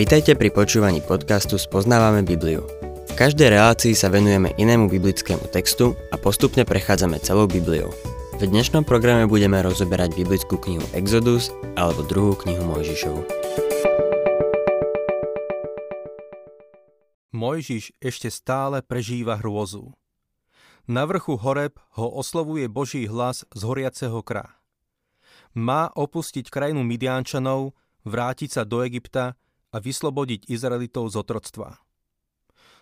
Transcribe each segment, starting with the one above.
Vitajte pri počúvaní podcastu Spoznávame Bibliu. V každej relácii sa venujeme inému biblickému textu a postupne prechádzame celou Bibliou. V dnešnom programe budeme rozoberať biblickú knihu Exodus alebo druhú knihu Mojžišovu. Mojžiš ešte stále prežíva hrôzu. Na vrchu Horeb ho oslovuje Boží hlas z horiaceho krá. Má opustiť krajinu Midiančanov, vrátiť sa do Egypta a vyslobodiť Izraelitov z otroctva.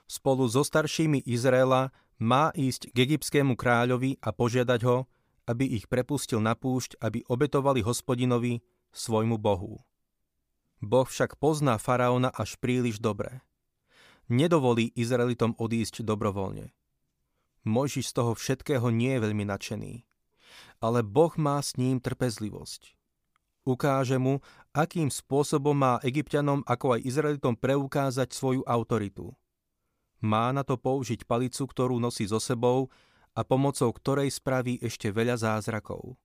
Spolu so staršími Izraela má ísť k egyptskému kráľovi a požiadať ho, aby ich prepustil na púšť, aby obetovali hospodinovi, svojmu Bohu. Boh však pozná faraóna až príliš dobre. Nedovolí Izraelitom odísť dobrovoľne. Mojžiš z toho všetkého nie je veľmi nadšený. Ale Boh má s ním trpezlivosť. Ukáže mu, akým spôsobom má egyptianom ako aj Izraelitom preukázať svoju autoritu. Má na to použiť palicu, ktorú nosí so sebou a pomocou ktorej spraví ešte veľa zázrakov.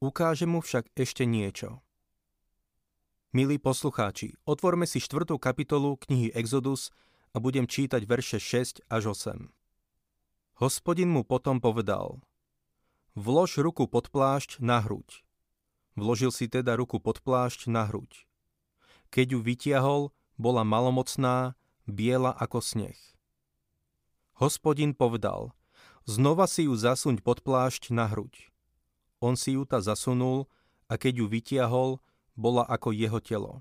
Ukáže mu však ešte niečo. Milí poslucháči, otvorme si štvrtú kapitolu knihy Exodus a budem čítať verše 6 až 8. Hospodin mu potom povedal, vlož ruku pod plášť na hruď. Vložil si teda ruku pod plášť na hruď. Keď ju vytiahol, bola malomocná, biela ako sneh. Hospodin povedal, znova si ju zasuň pod plášť na hruď. On si ju ta zasunul a keď ju vytiahol, bola ako jeho telo.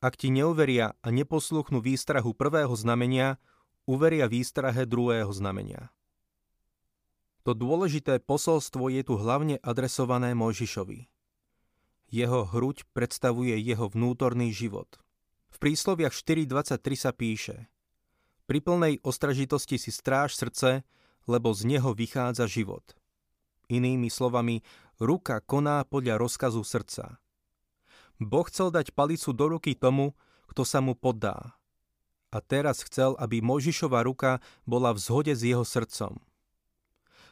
Ak ti neuveria a neposluchnú výstrahu prvého znamenia, uveria výstrahe druhého znamenia. To dôležité posolstvo je tu hlavne adresované Mojžišovi. Jeho hruď predstavuje jeho vnútorný život. V prísloviach 4.23 sa píše Pri plnej ostražitosti si stráž srdce, lebo z neho vychádza život. Inými slovami, ruka koná podľa rozkazu srdca. Boh chcel dať palicu do ruky tomu, kto sa mu poddá a teraz chcel, aby Mojžišova ruka bola v zhode s jeho srdcom.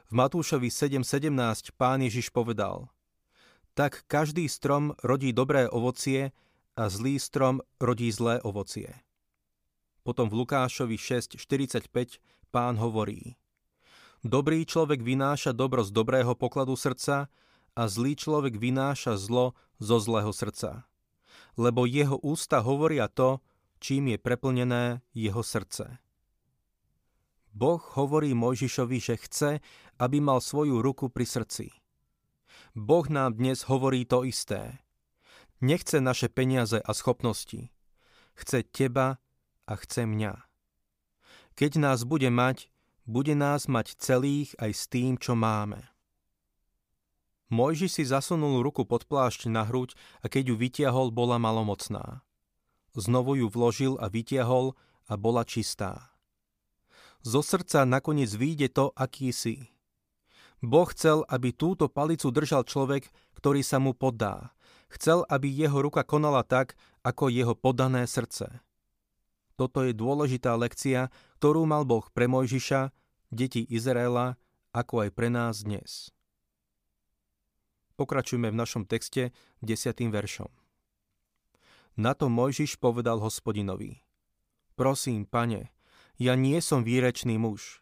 V Matúšovi 7.17 pán Ježiš povedal Tak každý strom rodí dobré ovocie a zlý strom rodí zlé ovocie. Potom v Lukášovi 6.45 pán hovorí Dobrý človek vynáša dobro z dobrého pokladu srdca a zlý človek vynáša zlo zo zlého srdca. Lebo jeho ústa hovoria to, čím je preplnené jeho srdce. Boh hovorí Mojžišovi, že chce, aby mal svoju ruku pri srdci. Boh nám dnes hovorí to isté. Nechce naše peniaze a schopnosti. Chce teba a chce mňa. Keď nás bude mať, bude nás mať celých aj s tým, čo máme. Mojži si zasunul ruku pod plášť na hruď a keď ju vytiahol, bola malomocná. Znovu ju vložil a vytiahol a bola čistá. Zo srdca nakoniec vyjde to, aký si. Boh chcel, aby túto palicu držal človek, ktorý sa mu poddá. Chcel, aby jeho ruka konala tak, ako jeho podané srdce. Toto je dôležitá lekcia, ktorú mal Boh pre Mojžiša, deti Izraela, ako aj pre nás dnes. Pokračujme v našom texte 10. veršom. Na to Mojžiš povedal hospodinovi. Prosím, pane, ja nie som výrečný muž.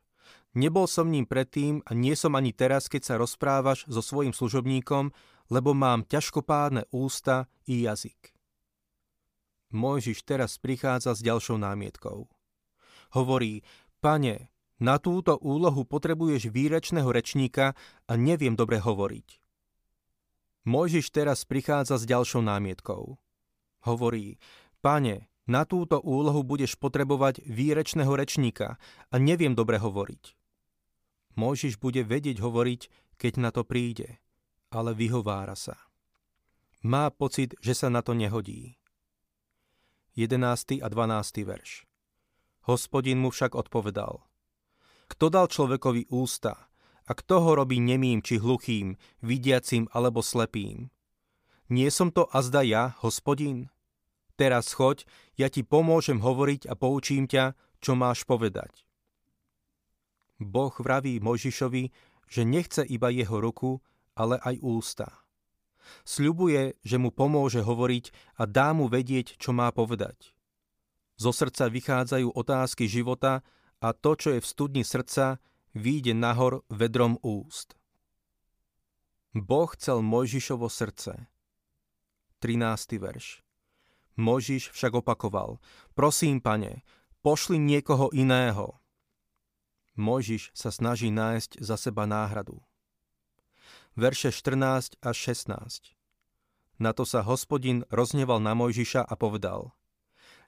Nebol som ním predtým a nie som ani teraz, keď sa rozprávaš so svojim služobníkom, lebo mám ťažkopádne ústa i jazyk. Mojžiš teraz prichádza s ďalšou námietkou. Hovorí, pane, na túto úlohu potrebuješ výrečného rečníka a neviem dobre hovoriť. Mojžiš teraz prichádza s ďalšou námietkou. Hovorí, pane, na túto úlohu budeš potrebovať výrečného rečníka a neviem dobre hovoriť. Mojžiš bude vedieť hovoriť, keď na to príde, ale vyhovára sa. Má pocit, že sa na to nehodí. 11. a 12. verš Hospodin mu však odpovedal. Kto dal človekovi ústa a kto ho robí nemým či hluchým, vidiacim alebo slepým? Nie som to azda ja, hospodin? Teraz choď, ja ti pomôžem hovoriť a poučím ťa, čo máš povedať. Boh vraví Mojžišovi, že nechce iba jeho ruku, ale aj ústa. Sľubuje, že mu pomôže hovoriť a dá mu vedieť, čo má povedať. Zo srdca vychádzajú otázky života a to, čo je v studni srdca, výjde nahor vedrom úst. Boh chcel Mojžišovo srdce. 13. verš. Možiš však opakoval, prosím, pane, pošli niekoho iného. Mojžiš sa snaží nájsť za seba náhradu. Verše 14 až 16. Na to sa hospodin rozneval na Mojžiša a povedal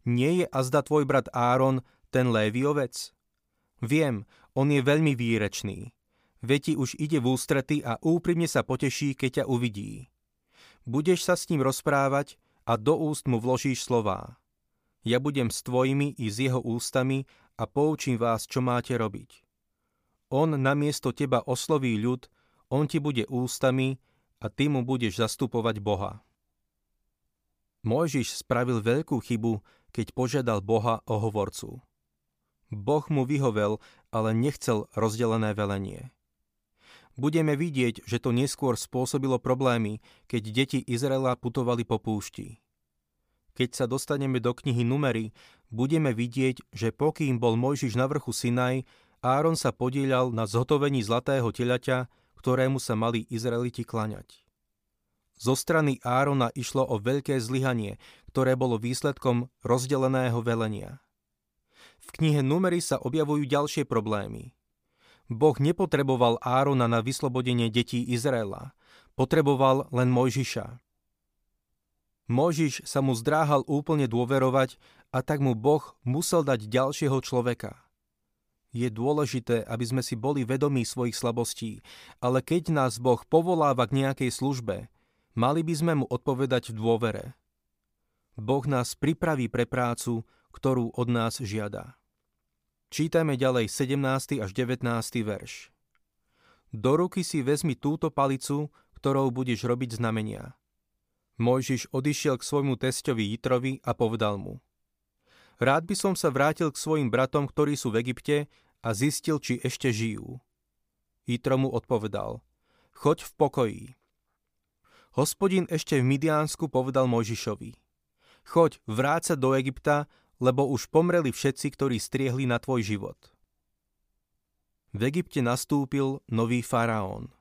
Nie je azda tvoj brat Áron ten Léviovec? Viem, on je veľmi výrečný. Veti už ide v ústrety a úprimne sa poteší, keď ťa uvidí. Budeš sa s ním rozprávať a do úst mu vložíš slová. Ja budem s tvojimi i s jeho ústami a poučím vás, čo máte robiť. On namiesto teba osloví ľud, on ti bude ústami a ty mu budeš zastupovať Boha. Mojžiš spravil veľkú chybu, keď požiadal Boha o hovorcu. Boh mu vyhovel, ale nechcel rozdelené velenie. Budeme vidieť, že to neskôr spôsobilo problémy, keď deti Izraela putovali po púšti. Keď sa dostaneme do knihy Numery, budeme vidieť, že pokým bol Mojžiš na vrchu Sinaj, Áron sa podielal na zhotovení zlatého telaťa, ktorému sa mali Izraeliti klaňať. Zo strany Árona išlo o veľké zlyhanie, ktoré bolo výsledkom rozdeleného velenia. V knihe Numery sa objavujú ďalšie problémy – Boh nepotreboval Árona na vyslobodenie detí Izraela. Potreboval len Mojžiša. Mojžiš sa mu zdráhal úplne dôverovať a tak mu Boh musel dať ďalšieho človeka. Je dôležité, aby sme si boli vedomí svojich slabostí, ale keď nás Boh povoláva k nejakej službe, mali by sme mu odpovedať v dôvere. Boh nás pripraví pre prácu, ktorú od nás žiada. Čítajme ďalej 17. až 19. verš. Do ruky si vezmi túto palicu, ktorou budeš robiť znamenia. Mojžiš odišiel k svojmu testovi Jitrovi a povedal mu. Rád by som sa vrátil k svojim bratom, ktorí sú v Egypte a zistil, či ešte žijú. Jitro mu odpovedal. Choď v pokoji. Hospodin ešte v Midiánsku povedal Mojžišovi. Choď, vráť sa do Egypta, lebo už pomreli všetci, ktorí striehli na tvoj život. V Egypte nastúpil nový faraón.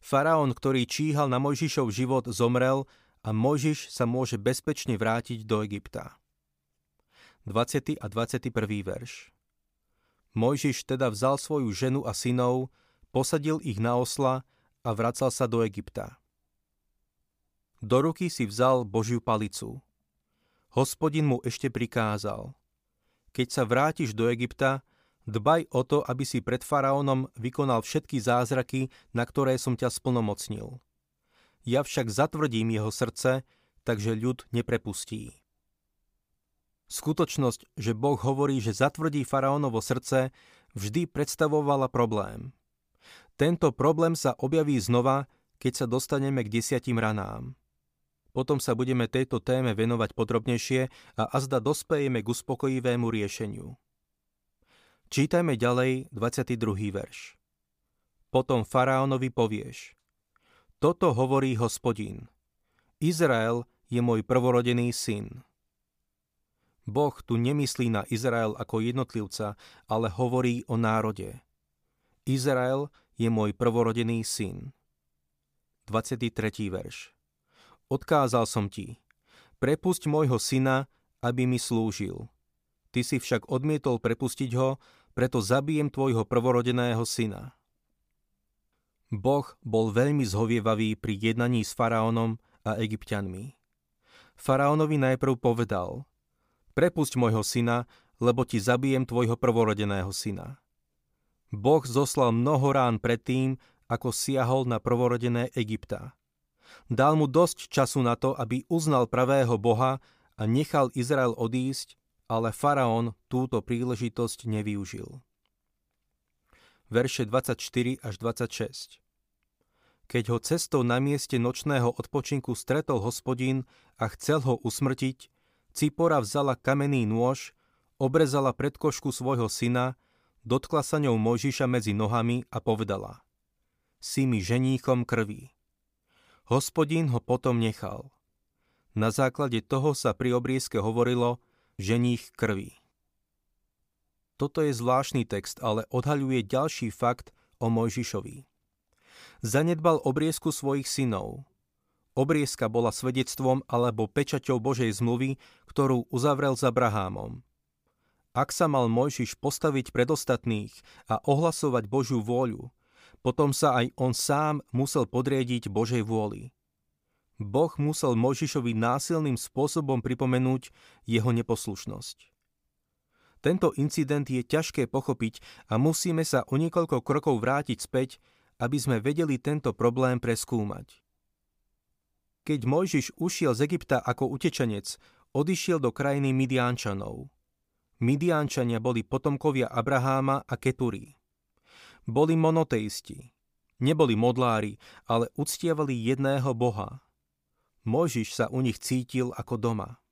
Faraón, ktorý číhal na Mojžišov život, zomrel a Mojžiš sa môže bezpečne vrátiť do Egypta. 20. a 21. verš Mojžiš teda vzal svoju ženu a synov, posadil ich na osla a vracal sa do Egypta. Do ruky si vzal Božiu palicu – Hospodin mu ešte prikázal. Keď sa vrátiš do Egypta, dbaj o to, aby si pred faraónom vykonal všetky zázraky, na ktoré som ťa splnomocnil. Ja však zatvrdím jeho srdce, takže ľud neprepustí. Skutočnosť, že Boh hovorí, že zatvrdí faraónovo srdce, vždy predstavovala problém. Tento problém sa objaví znova, keď sa dostaneme k desiatim ranám. Potom sa budeme tejto téme venovať podrobnejšie a azda dospejeme k uspokojivému riešeniu. Čítajme ďalej 22. verš. Potom faraónovi povieš. Toto hovorí hospodín. Izrael je môj prvorodený syn. Boh tu nemyslí na Izrael ako jednotlivca, ale hovorí o národe. Izrael je môj prvorodený syn. 23. verš. Odkázal som ti, prepusť môjho syna, aby mi slúžil. Ty si však odmietol prepustiť ho, preto zabijem tvojho prvorodeného syna. Boh bol veľmi zhovievavý pri jednaní s faraónom a egyptianmi. Faraónovi najprv povedal, prepusť môjho syna, lebo ti zabijem tvojho prvorodeného syna. Boh zoslal mnoho rán predtým, ako siahol na prvorodené Egypta. Dal mu dosť času na to, aby uznal pravého Boha a nechal Izrael odísť, ale faraón túto príležitosť nevyužil. Verše 24 až 26 Keď ho cestou na mieste nočného odpočinku stretol hospodín a chcel ho usmrtiť, Cipora vzala kamenný nôž, obrezala predkošku svojho syna, dotkla sa ňou Mojžiša medzi nohami a povedala Si mi ženíchom krví. Hospodín ho potom nechal. Na základe toho sa pri obriezke hovorilo ženích krvi. Toto je zvláštny text, ale odhaľuje ďalší fakt o Mojžišovi. Zanedbal obriezku svojich synov. Obriezka bola svedectvom alebo pečaťou Božej zmluvy, ktorú uzavrel s Abrahámom. Ak sa mal Mojžiš postaviť pred ostatných a ohlasovať Božiu vôľu, potom sa aj on sám musel podriediť Božej vôli. Boh musel Mojžišovi násilným spôsobom pripomenúť jeho neposlušnosť. Tento incident je ťažké pochopiť a musíme sa o niekoľko krokov vrátiť späť, aby sme vedeli tento problém preskúmať. Keď Mojžiš ušiel z Egypta ako utečenec, odišiel do krajiny Midiančanov. Midiančania boli potomkovia Abraháma a Keturí. Boli monoteisti. Neboli modlári, ale uctievali jedného boha. Mojžiš sa u nich cítil ako doma.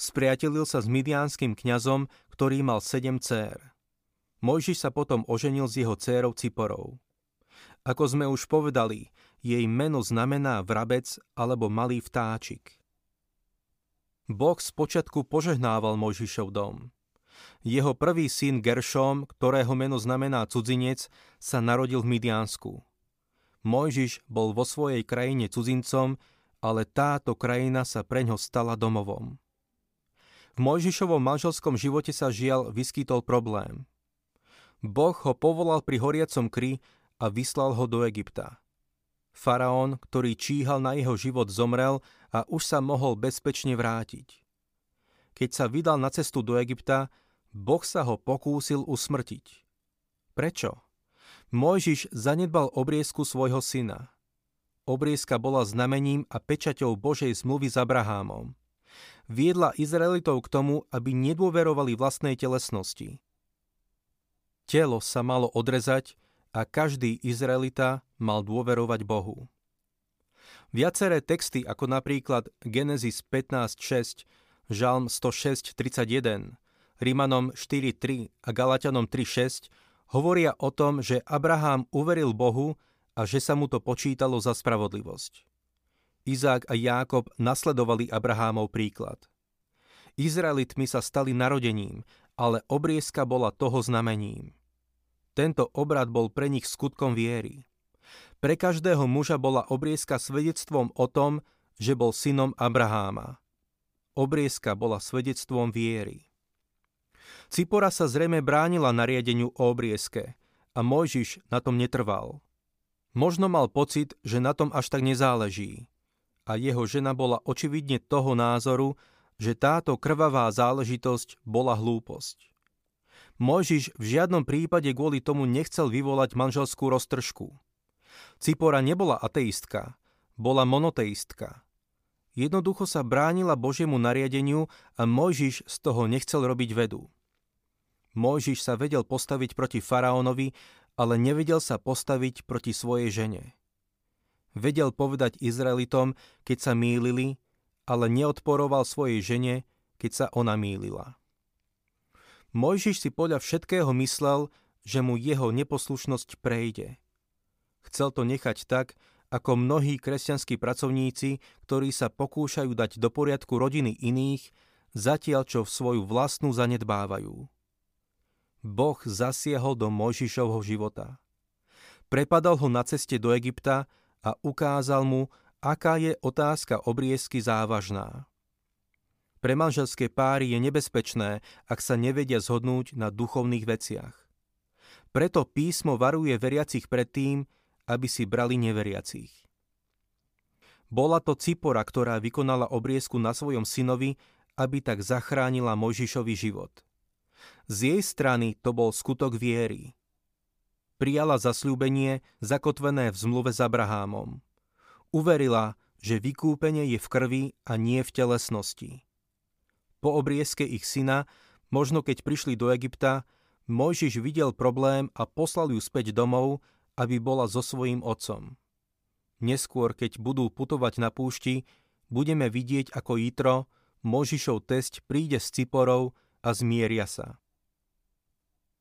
Spriatelil sa s midiánskym kňazom, ktorý mal sedem dcér. Mojžiš sa potom oženil s jeho dcérou Ciporou. Ako sme už povedali, jej meno znamená vrabec alebo malý vtáčik. Boh spočiatku požehnával Mojžišov dom. Jeho prvý syn Geršom, ktorého meno znamená cudzinec, sa narodil v Midiansku. Mojžiš bol vo svojej krajine cudzincom, ale táto krajina sa preňho stala domovom. V Mojžišovom manželskom živote sa žial vyskytol problém. Boh ho povolal pri horiacom kry a vyslal ho do Egypta. Faraón, ktorý číhal na jeho život, zomrel a už sa mohol bezpečne vrátiť. Keď sa vydal na cestu do Egypta, Boh sa ho pokúsil usmrtiť. Prečo? Mojžiš zanedbal obriezku svojho syna. Obriezka bola znamením a pečaťou Božej zmluvy s Abrahámom viedla Izraelitov k tomu, aby nedôverovali vlastnej telesnosti. Telo sa malo odrezať a každý Izraelita mal dôverovať Bohu. Viaceré texty, ako napríklad Genesis 15.6, Žalm 106.31, Rímanom 4.3 a Galatianom 3.6 hovoria o tom, že Abraham uveril Bohu a že sa mu to počítalo za spravodlivosť. Izák a Jákob nasledovali Abrahámov príklad. Izraelitmi sa stali narodením, ale obriezka bola toho znamením. Tento obrad bol pre nich skutkom viery. Pre každého muža bola obriezka svedectvom o tom, že bol synom Abraháma. Obriezka bola svedectvom viery. Cipora sa zrejme bránila nariadeniu o obriezke a Mojžiš na tom netrval. Možno mal pocit, že na tom až tak nezáleží a jeho žena bola očividne toho názoru, že táto krvavá záležitosť bola hlúposť. Mojžiš v žiadnom prípade kvôli tomu nechcel vyvolať manželskú roztržku. Cipora nebola ateistka, bola monoteistka. Jednoducho sa bránila Božiemu nariadeniu a Mojžiš z toho nechcel robiť vedu. Mojžiš sa vedel postaviť proti faraónovi, ale nevedel sa postaviť proti svojej žene. Vedel povedať Izraelitom, keď sa mýlili, ale neodporoval svojej žene, keď sa ona mýlila. Mojžiš si podľa všetkého myslel, že mu jeho neposlušnosť prejde. Chcel to nechať tak, ako mnohí kresťanskí pracovníci, ktorí sa pokúšajú dať do poriadku rodiny iných, zatiaľ čo v svoju vlastnú zanedbávajú. Boh zasiahol do Mojžišovho života. Prepadal ho na ceste do Egypta a ukázal mu, aká je otázka obriezky závažná. Pre manželské páry je nebezpečné, ak sa nevedia zhodnúť na duchovných veciach. Preto písmo varuje veriacich pred tým, aby si brali neveriacich. Bola to Cipora, ktorá vykonala obriezku na svojom synovi, aby tak zachránila Mojžišový život. Z jej strany to bol skutok viery prijala zasľúbenie zakotvené v zmluve s Abrahámom. Uverila, že vykúpenie je v krvi a nie v telesnosti. Po obriezke ich syna, možno keď prišli do Egypta, Mojžiš videl problém a poslal ju späť domov, aby bola so svojím otcom. Neskôr, keď budú putovať na púšti, budeme vidieť, ako Jitro, Mojžišov test príde s Ciporou a zmieria sa.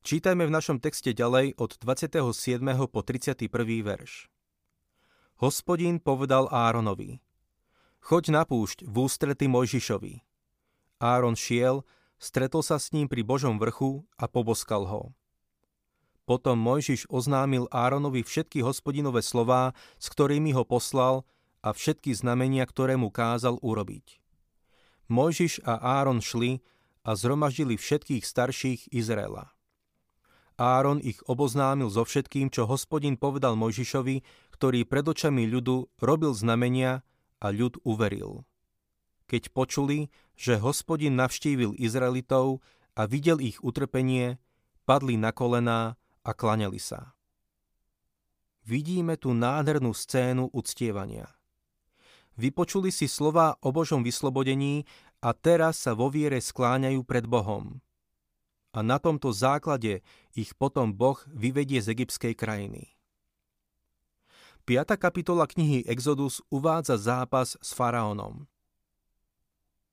Čítajme v našom texte ďalej od 27. po 31. verš. Hospodin povedal Áronovi, choď na púšť v ústrety Mojžišovi. Áron šiel, stretol sa s ním pri Božom vrchu a poboskal ho. Potom Mojžiš oznámil Áronovi všetky hospodinové slová, s ktorými ho poslal a všetky znamenia, ktoré mu kázal urobiť. Mojžiš a Áron šli a zhromaždili všetkých starších Izraela. Áron ich oboznámil so všetkým, čo hospodin povedal Mojžišovi, ktorý pred očami ľudu robil znamenia a ľud uveril. Keď počuli, že hospodin navštívil Izraelitov a videl ich utrpenie, padli na kolená a klaňali sa. Vidíme tu nádhernú scénu uctievania. Vypočuli si slova o Božom vyslobodení a teraz sa vo viere skláňajú pred Bohom. A na tomto základe ich potom Boh vyvedie z egyptskej krajiny. 5. kapitola knihy Exodus uvádza zápas s faraónom.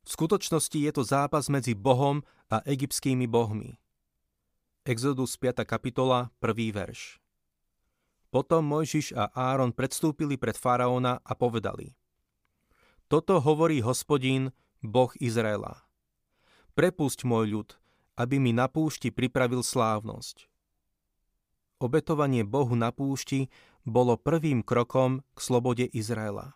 V skutočnosti je to zápas medzi Bohom a egyptskými bohmi. Exodus 5. kapitola, 1. verš. Potom Mojžiš a Áron predstúpili pred faraóna a povedali Toto hovorí hospodín, Boh Izraela. Prepusť môj ľud, aby mi na púšti pripravil slávnosť. Obetovanie Bohu na púšti bolo prvým krokom k slobode Izraela.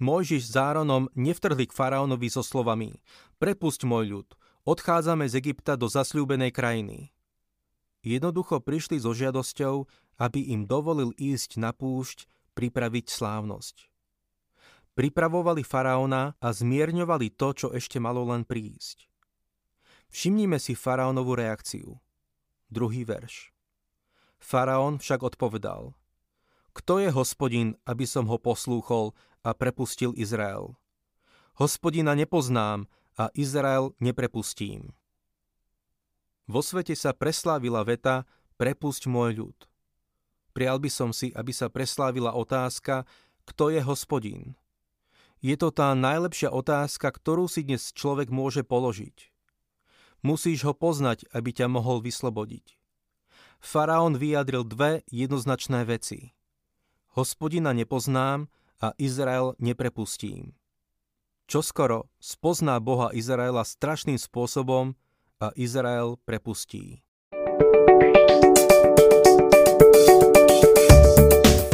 Mojžiš s Áronom nevtrhli k faraónovi so slovami Prepusť môj ľud, odchádzame z Egypta do zasľúbenej krajiny. Jednoducho prišli so žiadosťou, aby im dovolil ísť na púšť pripraviť slávnosť. Pripravovali faraóna a zmierňovali to, čo ešte malo len prísť. Všimnime si faraónovú reakciu. Druhý verš. Faraón však odpovedal. Kto je hospodin, aby som ho poslúchol a prepustil Izrael? Hospodina nepoznám a Izrael neprepustím. Vo svete sa preslávila veta Prepusť môj ľud. Prial by som si, aby sa preslávila otázka, kto je hospodín. Je to tá najlepšia otázka, ktorú si dnes človek môže položiť. Musíš ho poznať, aby ťa mohol vyslobodiť. Faraón vyjadril dve jednoznačné veci. Hospodina nepoznám a Izrael neprepustím čoskoro spozná Boha Izraela strašným spôsobom a Izrael prepustí.